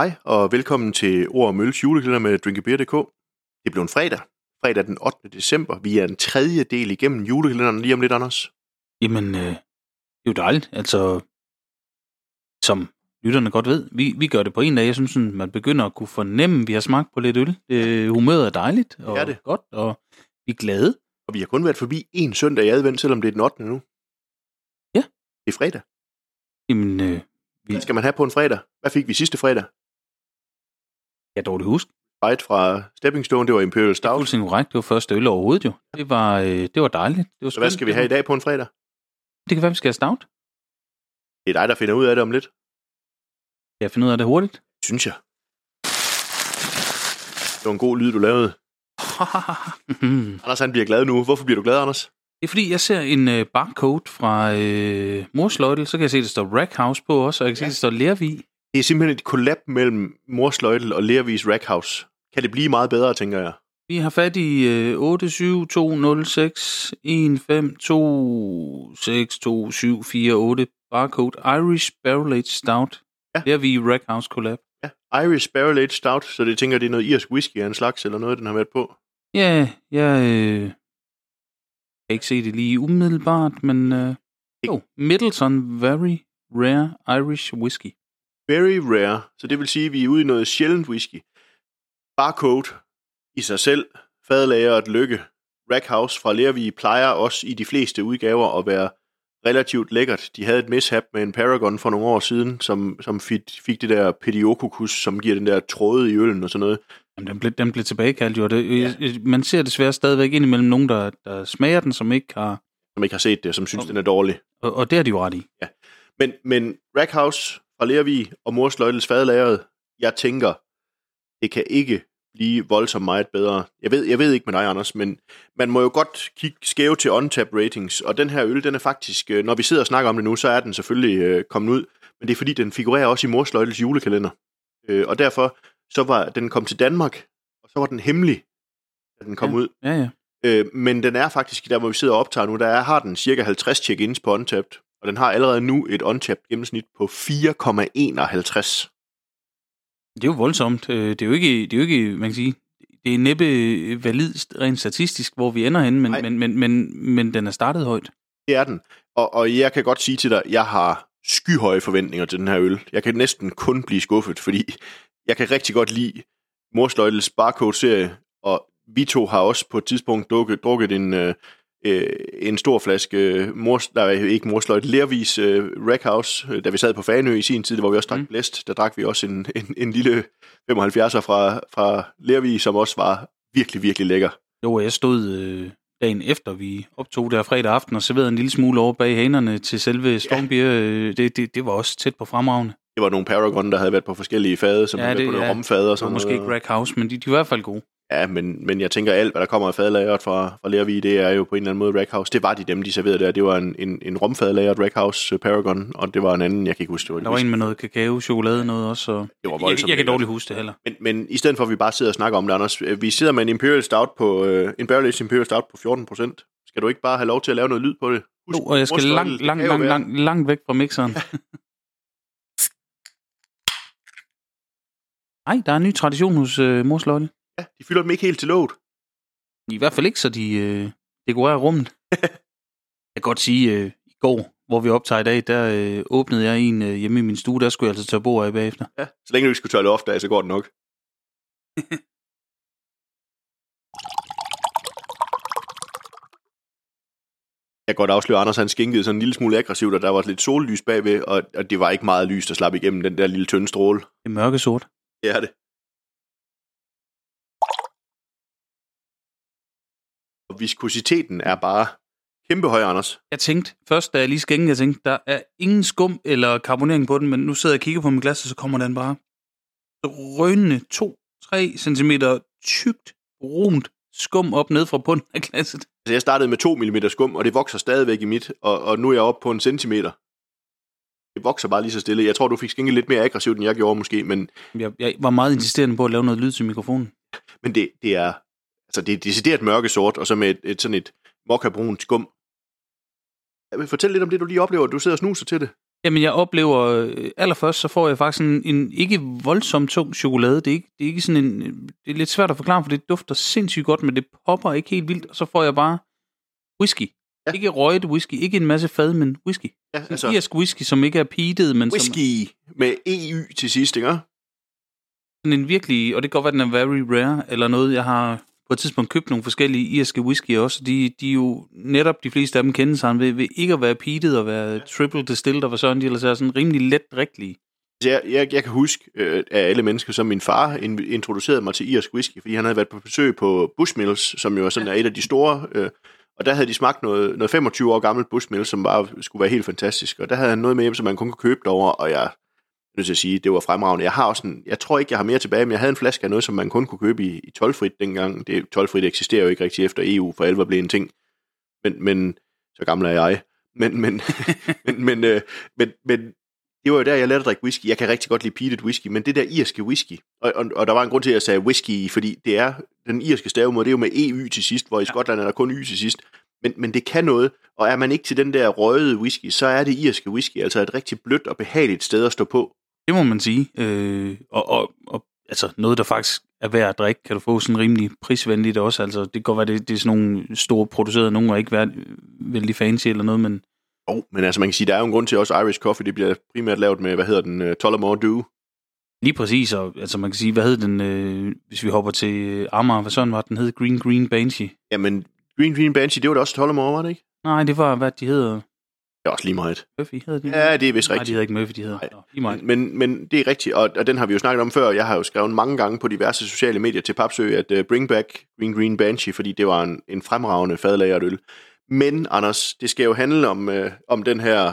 Hej, og velkommen til Ord og Mølles julekalender med drinkabeer.dk. Det blev en fredag. Fredag den 8. december. Vi er en tredje del igennem julekalenderen lige om lidt, Anders. Jamen, øh, det er jo dejligt. Altså, som lytterne godt ved, vi, vi gør det på en dag. Jeg synes, sådan, man begynder at kunne fornemme, at vi har smagt på lidt øl. Det, humøret er dejligt og Det er det. godt, og vi er glade. Og vi har kun været forbi en søndag i advent, selvom det er den 8. nu. Ja. Det er fredag. Jamen, øh, vi Hvad skal man have på en fredag? Hvad fik vi sidste fredag? Kan dårligt huske. Fight fra Stepping Stone, det var Imperial Det er Stout. fuldstændig korrekt. Det var første øl overhovedet jo. Det var, øh, det var dejligt. Det var Så hvad skal vi have i dag på en fredag? Det kan være, vi skal have stout. Det er dig, der finder ud af det om lidt. Jeg finde ud af det hurtigt? Synes jeg. Det var en god lyd, du lavede. Anders, han bliver glad nu. Hvorfor bliver du glad, Anders? Det er fordi, jeg ser en øh, barcode fra øh, Morsløjtel, så kan jeg se, at der står Rackhouse på også, og jeg kan se, at der står Lervig. Det er simpelthen et collab mellem Morsløjtel og Lervis Rackhouse. Kan det blive meget bedre, tænker jeg? Vi har fat i øh, 87206 152624748 barcode Irish Barrel Aged Stout. Ja. Det er vi i Rackhouse Collab. Ja. Irish Barrel Aged Stout, så det tænker det er noget irsk whisky af en slags, eller noget, den har været på. Ja, jeg øh, kan ikke se det lige umiddelbart, men øh, jo, Middleton Very Rare Irish Whisky. Very rare, så det vil sige, at vi er ude i noget sjældent whisky. Barcode i sig selv, fadlageret lykke. Rackhouse fra Lervig plejer også i de fleste udgaver at være relativt lækkert. De havde et mishap med en Paragon for nogle år siden, som, som fik, fik det der pediococcus, som giver den der tråde i øllen og sådan noget. Jamen, den blev, den blev tilbagekaldt jo. og Det, ja. Man ser desværre stadigvæk indimellem nogen, der, der smager den, som ikke har... som ikke har set det, som synes, den er dårlig. Og, og det er de jo ret i. Men, men Rackhouse fra Lervig og Mors Løjtels fadlageret, jeg tænker, det kan ikke blive voldsomt meget bedre. Jeg ved, jeg ved ikke med dig, Anders, men man må jo godt kigge skæve til on-tap ratings, og den her øl, den er faktisk, øh, når vi sidder og snakker om det nu, så er den selvfølgelig øh, kommet ud, men det er fordi, den figurerer også i Mors Løjtels julekalender. Øh, og derfor, så var den kom til Danmark, og så var den hemmelig, da den kom Ja. ud. Ja, ja. Øh, men den er faktisk, der hvor vi sidder og optager nu, der er, har den cirka 50 check-ins på Untapped, og den har allerede nu et Untapped gennemsnit på 4,51. Det er jo voldsomt. Øh, Det er jo ikke, det er jo ikke man kan sige, det er næppe valid rent statistisk, hvor vi ender henne, men, Nej. men, men, men, men den er startet højt. Det er den. Og, og jeg kan godt sige til dig, jeg har skyhøje forventninger til den her øl. Jeg kan næsten kun blive skuffet, fordi jeg kan rigtig godt lide Morsløjtels Barcode-serie, og vi to har også på et tidspunkt drukket, drukket en, øh, øh, en stor flaske øh, mors, der er ikke Morsløjt, Lervis øh, Rackhouse, øh, da vi sad på Fanø i sin tid, hvor vi også drak Mm. blæst, der drak vi også en, en, en lille 75'er fra, fra Lervig, som også var virkelig, virkelig lækker. Jo, jeg stod øh, dagen efter, vi optog der fredag aften, og serverede en lille smule over bag hanerne til selve Stormbier. Øh, det, det, det var også tæt på fremragende. Det var nogle Paragon, der havde været på forskellige fade, som Ja, ja, det- ja. romfade og sådan måske noget. ikke Rackhouse, men de, de var i hvert fald gode. Ja, men, men jeg tænker, alt, hvad der kommer af fadlageret fra, fra Lervig, det er jo på en eller anden måde Rackhouse. Det var de dem, de serverede der. Det var en, en, en romfadlageret Rackhouse øh, Paragon, og det var en anden, jeg kan ikke huske, det var, Der var en med noget kakao, chokolade noget også. Og Det var jeg, voldsomt jeg kan dårligt huske det heller. Men, men i stedet for, at vi bare sidder og snakker om det, Anders, øh, vi sidder med en Imperial Stout på, øh, en Barrel Imperial Stout på 14 procent. Skal du ikke bare have lov til at lave noget lyd på det? Jo, og jeg skal langt, langt, langt, langt, langt væk fra mixeren. Nej, der er en ny tradition hos øh, Mors Lotte. Ja, de fylder dem ikke helt til låget. I hvert fald ikke, så de øh, dekorerer rummet. jeg kan godt sige, øh, i går, hvor vi optager i dag, der øh, åbnede jeg en øh, hjemme i min stue. Der skulle jeg altså tørre bord af bagefter. Ja, så længe du ikke skulle tørre loft af, så går det nok. Jeg kan godt afsløre, at Anders han skinkede sådan en lille smule aggressivt, og der var lidt sollys bagved, og, og det var ikke meget lys, der slap igennem den der lille tynde stråle. Det er mørkesort. Det er det. Og viskositeten er bare kæmpe høj, Anders. Jeg tænkte, først da jeg lige skængede, jeg tænkte, der er ingen skum eller karbonering på den, men nu sidder jeg og kigger på mit glas, og så kommer den bare rønende 2-3 cm tykt, brunt skum op ned fra bunden af glasset. Altså, jeg startede med 2 mm skum, og det vokser stadigvæk i mit, og, og nu er jeg oppe på en centimeter. Det vokser bare lige så stille. Jeg tror, du fik skænket lidt mere aggressivt, end jeg gjorde måske, men, Jeg, jeg var meget insisterende på at lave noget lyd til mikrofonen. men det, det er altså det er decideret mørke sort, og så med et, et sådan et mokkabrunt skum. Jeg vil fortælle lidt om det, du lige oplever. Du sidder og snuser til det. Jamen, jeg oplever, øh, allerførst så får jeg faktisk en, en ikke voldsomt tung chokolade. Det er, ikke, det er ikke sådan en, det er lidt svært at forklare, for det dufter sindssygt godt, men det popper ikke helt vildt, og så får jeg bare whisky. Ja. Ikke røget whisky, ikke en masse fad, men whisky. Ja, Altså, altså, irsk whisky, som ikke er peated, men som whisky med EU til sidst, ikke? sådan en virkelig, og det kan godt være, den er very rare, eller noget, jeg har på et tidspunkt købt nogle forskellige irske whisky også. De, de er jo netop, de fleste af dem kendes han ved, ved ikke at være peated og være triple distilled, og hvad sådan de ellers er sådan rimelig let drikkelige. Altså, Jeg, jeg, jeg kan huske øh, af alle mennesker, som min far in- introducerede mig til irsk whisky, fordi han havde været på besøg på Bushmills, som jo er sådan er et af de store, øh, og der havde de smagt noget, noget 25 år gammelt Bushmills, som bare skulle være helt fantastisk, og der havde han noget med hjem, som man kun kunne købe derover, og jeg nødt til at sige, det var fremragende. Jeg har også en, jeg tror ikke, jeg har mere tilbage, men jeg havde en flaske af noget, som man kun kunne købe i, i tolvfrit dengang. Det, tolvfrit eksisterer jo ikke rigtig efter EU, for alvor blev en ting. Men, men så gammel er jeg. Men, men, men, men, øh, men, men det var jo der, jeg lærte at drikke whisky. Jeg kan rigtig godt lide peated whisky, men det der irske whisky, og, og, og der var en grund til, at jeg sagde whisky, fordi det er den irske stavemåde, det er jo med EU til sidst, hvor i Skotland er der kun Y til sidst. Men, men det kan noget, og er man ikke til den der røde whisky, så er det irske whisky altså et rigtig blødt og behageligt sted at stå på. Det må man sige. Øh, og, og, og altså noget, der faktisk er værd at drikke, kan du få sådan rimelig prisvenligt også. Altså, det kan godt være, det, det er sådan nogle store producerede, nogle er ikke været vældig fancy eller noget, men Oh, men altså man kan sige, der er jo en grund til også Irish Coffee, det bliver primært lavet med, hvad hedder den, uh, Tullamore Dew. lige præcis, og altså man kan sige, hvad hed den, øh, hvis vi hopper til øh, Amager, hvad sådan var den hed? Green Green Banshee. Jamen, Green Green Banshee, det var da også Tullamore, var det ikke? Nej, det var, hvad de hedder. Det er også lige meget. Murphy hedder de? Ja, det er vist Nej, de rigtigt. hedder ikke Murphy, de hedder. Nej. Nå, lige meget. Men, men det er rigtigt, og, og den har vi jo snakket om før. Jeg har jo skrevet mange gange på diverse sociale medier til Papsø, at uh, bring back Green Green Banshee, fordi det var en, en fremragende fadlagret øl. Men, Anders, det skal jo handle om, uh, om den her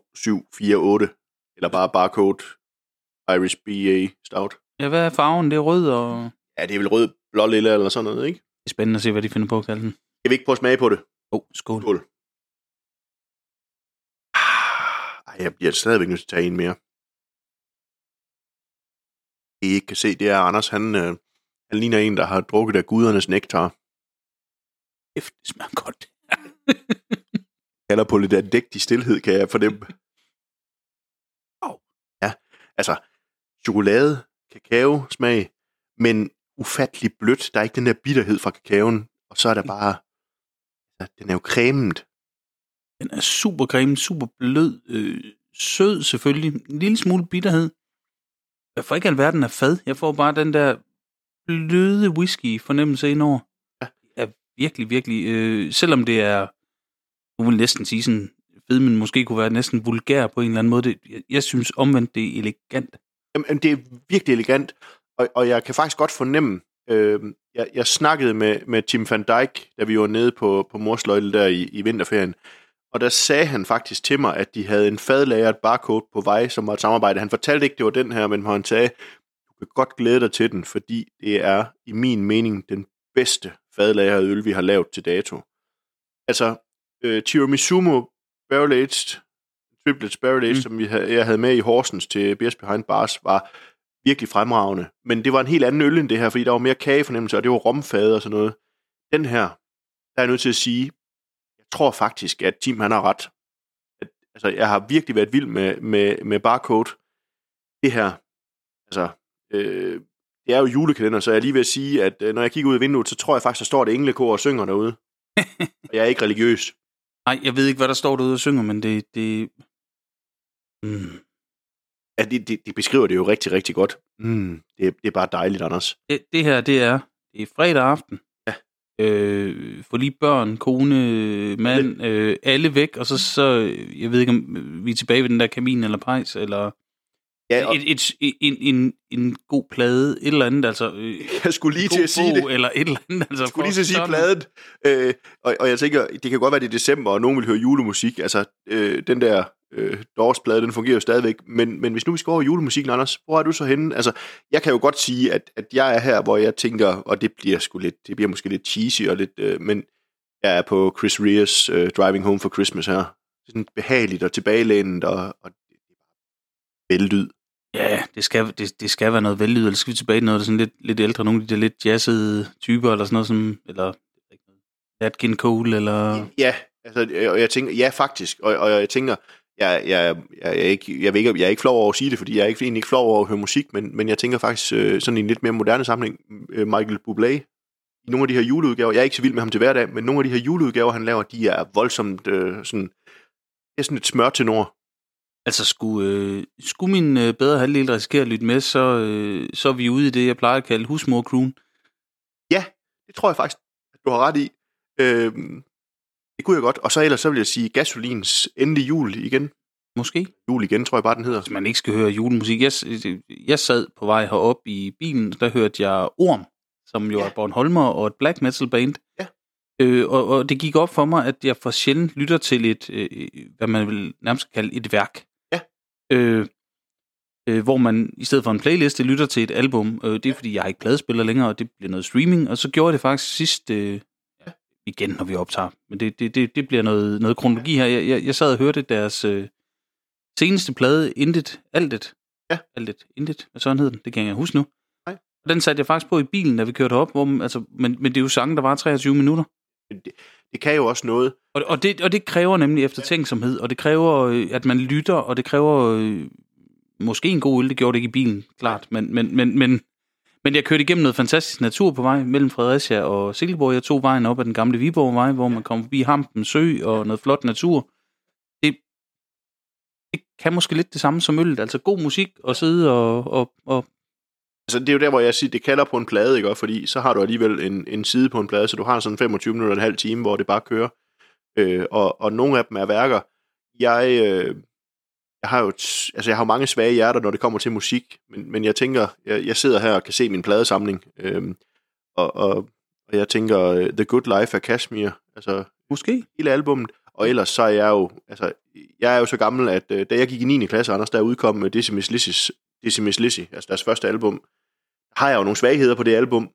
87206152624748, eller bare barcode Irish BA Stout. Ja, hvad er farven? Det er rød, og Ja, det er vel rød, blå, lille eller sådan noget, ikke? det er spændende at se, hvad de finder på at kalde den. Jeg vil ikke prøve at smage på det. Åh, oh, skål. Skål. Ej, jeg bliver stadigvæk nødt til at tage en mere. Det I ikke kan se, det er Anders, han, øh, han ligner en, der har drukket af gudernes nektar. Kæft, det smager godt. Kalder på lidt andægtig stillhed, kan jeg fornemme. Au. Ja, altså, chokolade, kakao, smag, men ufattelig blødt. Der er ikke den der bitterhed fra kakaoen, og så er der bare, den er jo cremet. Den er super creme, super blød, øh, sød selvfølgelig, en lille smule bitterhed. Jeg får ikke alverden af fad. Jeg får bare den der bløde whisky fornemmelse indover. Ja. Er virkelig, virkelig, øh, selvom det er, nu vil næsten sige sådan, fedmen måske kunne være næsten vulgær på en eller anden måde. Det, jeg, jeg synes omvendt, det er elegant. Jamen, det er virkelig elegant, og, og jeg kan faktisk godt fornemme, øh, jeg, jeg snakkede med, med Tim van Dijk, da vi var nede på, på Morsløjtel der i, i vinterferien, og der sagde han faktisk til mig, at de havde en fadlagret barcode på vej, som var et samarbejde. Han fortalte ikke, det var den her, men han sagde, du kan godt glæde dig til den, fordi det er i min mening den bedste fadlagrede øl, vi har lavet til dato. Altså, øh, Tiramisu Barrel Aged, Triplets Barrel Aged. Mm. som vi havde, jeg havde med i Horsens til Beers Behind Bars, var virkelig fremragende. Men det var en helt anden øl end det her, fordi der var mere kagefornemmelse, og det var romfade og sådan noget. Den her, der er jeg nødt til at sige, jeg tror faktisk, at Tim han har ret. At, altså, jeg har virkelig været vild med, med, med barcode. Det her, altså, øh, det er jo julekalender, så jeg er lige ved at sige, at øh, når jeg kigger ud af vinduet, så tror jeg faktisk, der står et englekor og synger derude. og jeg er ikke religiøs. Nej, jeg ved ikke, hvad der står derude og synger, men det... det mm. Ja, de, de, de beskriver det jo rigtig, rigtig godt. Mm, det, det er bare dejligt, Anders. det, det her, det er, det er fredag aften. Ja. Øh, få lige børn, kone, mand, øh, alle væk, og så, så, øh, jeg ved ikke, om vi er tilbage ved den der kamin eller pejs, eller Ja, og et, et, en, en, en god plade, et eller andet, altså øh, jeg skulle lige til at sige det. eller et eller andet. Altså, Jeg skulle for lige til at sige pladen. Øh, og, og jeg tænker, det kan godt være, det er december, og nogen vil høre julemusik. Altså, øh, den der øh, Doors-plade, den fungerer jo stadigvæk. Men, men hvis nu vi skal over i julemusikken, Anders, hvor er du så henne? Altså, jeg kan jo godt sige, at, at jeg er her, hvor jeg tænker, og det bliver sgu lidt, det bliver måske lidt cheesy og lidt, øh, men jeg er på Chris Reas øh, Driving Home for Christmas her. Sådan behageligt og tilbagelænet og, og veldyd. Ja, det skal, det, det skal være noget vellyd, eller skal vi tilbage til noget, der er sådan lidt, lidt ældre, nogle af de der lidt jazzede typer, eller sådan noget som, eller Nat King Cole, eller... Ja, Altså, og jeg tænker, ja, faktisk. Og, og jeg tænker, jeg, jeg, jeg, jeg, ikke, jeg, ved ikke, jeg er ikke flov over at sige det, fordi jeg er ikke, egentlig ikke flov over at høre musik, men, men jeg tænker faktisk øh, sådan i en lidt mere moderne sammenhæng, øh, Michael Bublé, i nogle af de her juleudgaver, jeg er ikke så vild med ham til hverdag, men nogle af de her juleudgaver, han laver, de er voldsomt øh, sådan, det er sådan et smør til nord. Altså, skulle, øh, skulle min øh, bedre halvdel risikere at lytte med, så, øh, så er vi ude i det, jeg plejer at kalde husmorkroon. Ja, det tror jeg faktisk, at du har ret i. Øh, det kunne jeg godt. Og så ellers så vil jeg sige Gasolins endelig jul igen. Måske. Jul igen, tror jeg bare, den hedder. Hvis man ikke skal høre julemusik. Jeg, jeg sad på vej herop i bilen, der hørte jeg Orm, som jo ja. er Bornholmer og et black metal band. Ja. Øh, og, og det gik op for mig, at jeg for sjældent lytter til et, øh, hvad man vil nærmest kalde et værk. Ja. Øh, øh, hvor man i stedet for en playliste lytter til et album. Øh, det er fordi, jeg har ikke pladespiller længere, og det bliver noget streaming. Og så gjorde jeg det faktisk sidst, øh, igen, når vi optager. Men det, det, det, det bliver noget, noget kronologi her. Jeg, jeg, jeg sad og hørte deres øh, seneste plade, Intet, Altet. Ja. Altet, Intet, hvad sådan hed den? Det kan jeg huske nu. Nej. Og den satte jeg faktisk på i bilen, da vi kørte op. Hvor, man- altså, men, men det er jo sange, der var 23 minutter. Det, det kan jo også noget. Og, og, det, og det kræver nemlig eftertænksomhed, og det kræver, øh, at man lytter, og det kræver øh, måske en god øl, det gjorde det ikke i bilen, klart, men, men, men, men, men jeg kørte igennem noget fantastisk natur på vej mellem Fredericia og Silkeborg. Jeg tog vejen op ad den gamle Viborgvej, hvor man kom forbi Hampen Sø og noget flot natur. Det, det kan måske lidt det samme som øllet, altså god musik og sidde og, og, og Altså, det er jo der, hvor jeg siger, det kalder på en plade, ikke? Fordi så har du alligevel en, en side på en plade, så du har sådan 25 minutter, en halv time, hvor det bare kører. Øh, og, og nogle af dem er værker. Jeg, øh, jeg har jo t- altså, jeg har jo mange svage hjerter, når det kommer til musik, men, men jeg tænker, jeg, jeg sidder her og kan se min pladesamling, øh, og, og, og jeg tænker, øh, The Good Life af Kashmir, altså måske hele albummet, og ellers så er jeg jo, altså, jeg er jo så gammel, at øh, da jeg gik i 9. klasse, Anders, der udkom Dizzy Miss Lizzy's, Dizzy Miss Lizzy, altså deres første album, har jeg jo nogle svagheder på det album,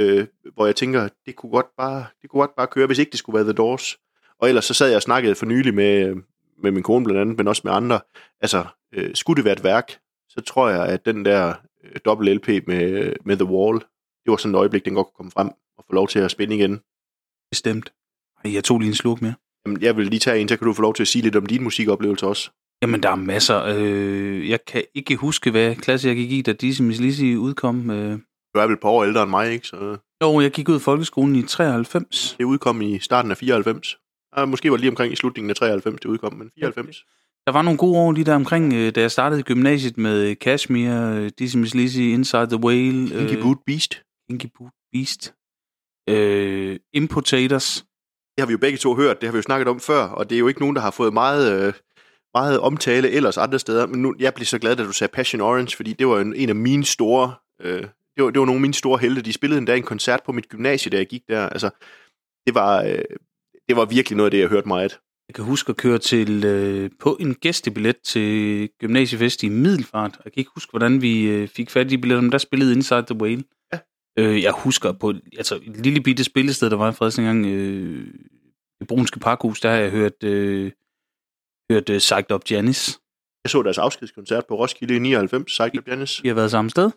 øh, hvor jeg tænker, det kunne godt bare, det kunne godt bare køre, hvis ikke det skulle være The Doors. Og ellers så sad jeg og snakkede for nylig med, med min kone blandt andet, men også med andre. Altså, øh, skulle det være et værk, så tror jeg, at den der øh, dobbelt LP med, med The Wall, det var sådan et øjeblik, den godt kunne komme frem og få lov til at spille igen. bestemt. Ej, jeg tog lige en sluk mere. Jamen, jeg vil lige tage en, så kan du få lov til at sige lidt om din musikoplevelse også. Jamen, der er masser. Øh, jeg kan ikke huske, hvad klasse jeg gik i, da Dizzy Miss Lizzy udkom. Øh. Du er vel på år ældre end mig, ikke? Så Jo, jeg gik ud af folkeskolen i 93. det udkom i starten af 94. Ah, måske var det lige omkring i slutningen af 93, det udkom, men 94. Der var nogle gode år lige der omkring, øh, da jeg startede gymnasiet med Kashmir, øh, Dizzy Miss Lizzy, Inside the Whale, Kinky Boot Beast. Kinky Boot Beast, øh, Impotators. Det har vi jo begge to hørt, det har vi jo snakket om før, og det er jo ikke nogen, der har fået meget, øh, meget omtale ellers andre steder. Men nu, jeg blev så glad, da du sagde Passion Orange, fordi det var en, en af mine store... Øh, det, var, det var nogle af mine store helte. De spillede endda en koncert på mit gymnasie, da jeg gik der. Altså, det var, øh, det var virkelig noget af det, jeg hørte meget. Jeg kan huske at køre til øh, på en gæstebillet til gymnasiefest i Middelfart. Jeg kan ikke huske, hvordan vi øh, fik fat i billetterne, men der spillede Inside the Whale. Ja. Øh, jeg husker på altså, et lille bitte spillested, der var i Fredericia engang, øh, i Brunske Parkhus, der har jeg hørt, øh, hørt øh, Psyched Up Janis. Jeg så deres afskedskoncert på Roskilde i 99, Cycle of Janis. Vi har været samme sted.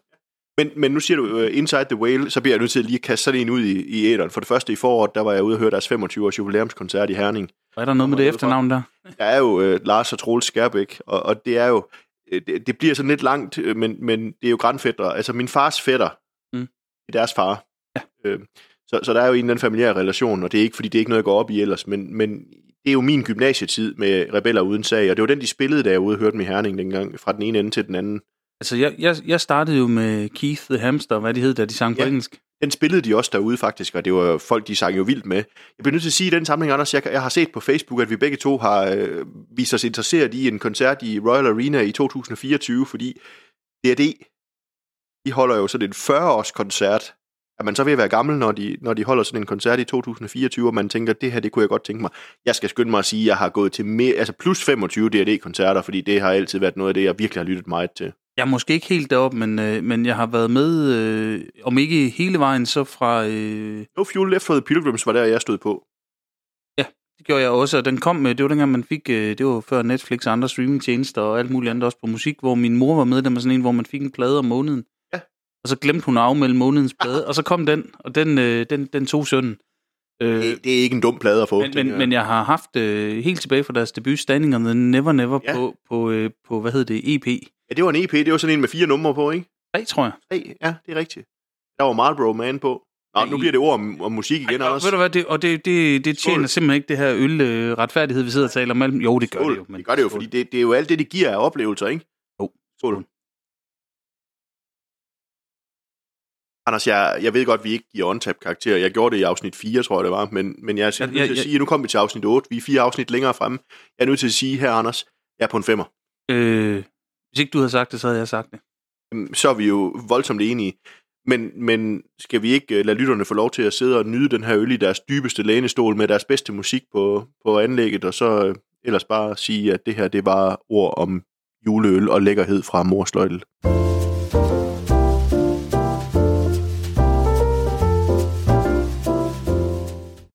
Men, men nu siger du uh, Inside the Whale, så bliver jeg nødt til at lige kaste sådan en ud i, i æderen. For det første i foråret, der var jeg ude og høre deres 25-års jubilæumskoncert i Herning. Og er der noget med det efternavn der? Der er jo uh, Lars og Troels Skærbæk, og, og det er jo, øh, det, det bliver sådan lidt langt, men, men det er jo grandfætter. Altså min fars fætter, Mm. det er deres far. Ja. Øh, så, så der er jo en eller anden familiær relation, og det er ikke, fordi det er ikke noget, jeg går op i ellers, men, men det er jo min gymnasietid med Rebeller Uden Sag, og det var den, de spillede, da jeg ude og hørte dem i Herning dengang, fra den ene ende til den anden. Altså, jeg, jeg, jeg startede jo med Keith the Hamster, hvad de hed, da de sang på Ja. engelsk. Den spillede de også derude faktisk, og det var folk, de sang jo vildt med. Jeg bliver nødt til at sige i den sammenhæng, Anders, jeg, jeg har set på Facebook, at vi begge to har øh, vist os interesseret i en koncert i Royal Arena i 2024, fordi DRD, de holder jo sådan en 40-års koncert. Er man så ved at være gammel, når de, når de holder sådan en koncert i 2024, og man tænker, det her, det kunne jeg godt tænke mig. Jeg skal skynde mig at sige, at jeg har gået til mere, altså plus 25 DRD-koncerter, fordi det har altid været noget af det, jeg virkelig har lyttet meget til. Jeg er måske ikke helt deroppe, men, øh, men jeg har været med, øh, om ikke hele vejen, så fra... Øh, No Fuel Left for the Pilgrims var der, jeg stod på. det gjorde jeg også, og den kom med, det var dengang, man fik, øh, det var før Netflix og andre streamingtjenester og alt muligt andet også på musik, hvor min mor var med, der med sådan en, hvor man fik en plade om måneden. Ja. Og så glemte hun at afmelde månedens plade, og så kom den, og den, øh, den, den tog sønnen. Øh, Det, det er ikke en dum plade at få. men, men, jeg. men jeg har haft øh, helt tilbage fra deres debut, Standing on the Never Never, Ja. på, på, øh, på, hvad hedder det, EP. Ja, det var en EP. Det var sådan en med fire numre på, ikke? 3, tror jeg. Tre, ja, det er rigtigt. Der var Marlboro Man på. Nå, nu bliver det ord om, om musik igen, Ej, og Anders. ved du hvad, det, og det, det, det tjener Skål. simpelthen ikke det her øl-retfærdighed, vi sidder og taler om. Jo, det gør Skål. det jo. Men det gør det jo, skål. fordi det, det er jo alt det, det giver af oplevelser, ikke? Jo. Skål. Anders, jeg, jeg ved godt, vi ikke giver on-tap karakter. Jeg gjorde det i afsnit 4, tror jeg det var. Men, men jeg er nødt til at sige, at nu kommer vi til afsnit 8. Vi er fire afsnit længere fremme. Jeg er nødt til at sige her, Anders, jeg er på en femmer. Øh, hvis ikke du havde sagt det, så havde jeg sagt det. Så er vi jo voldsomt enige. Men, men skal vi ikke øh, lade lytterne få lov til at sidde og nyde den her øl i deres dybeste lænestol med deres bedste musik på, på anlægget, og så øh, ellers bare sige, at det her det var ord om juleøl og lækkerhed fra Morsløjtel.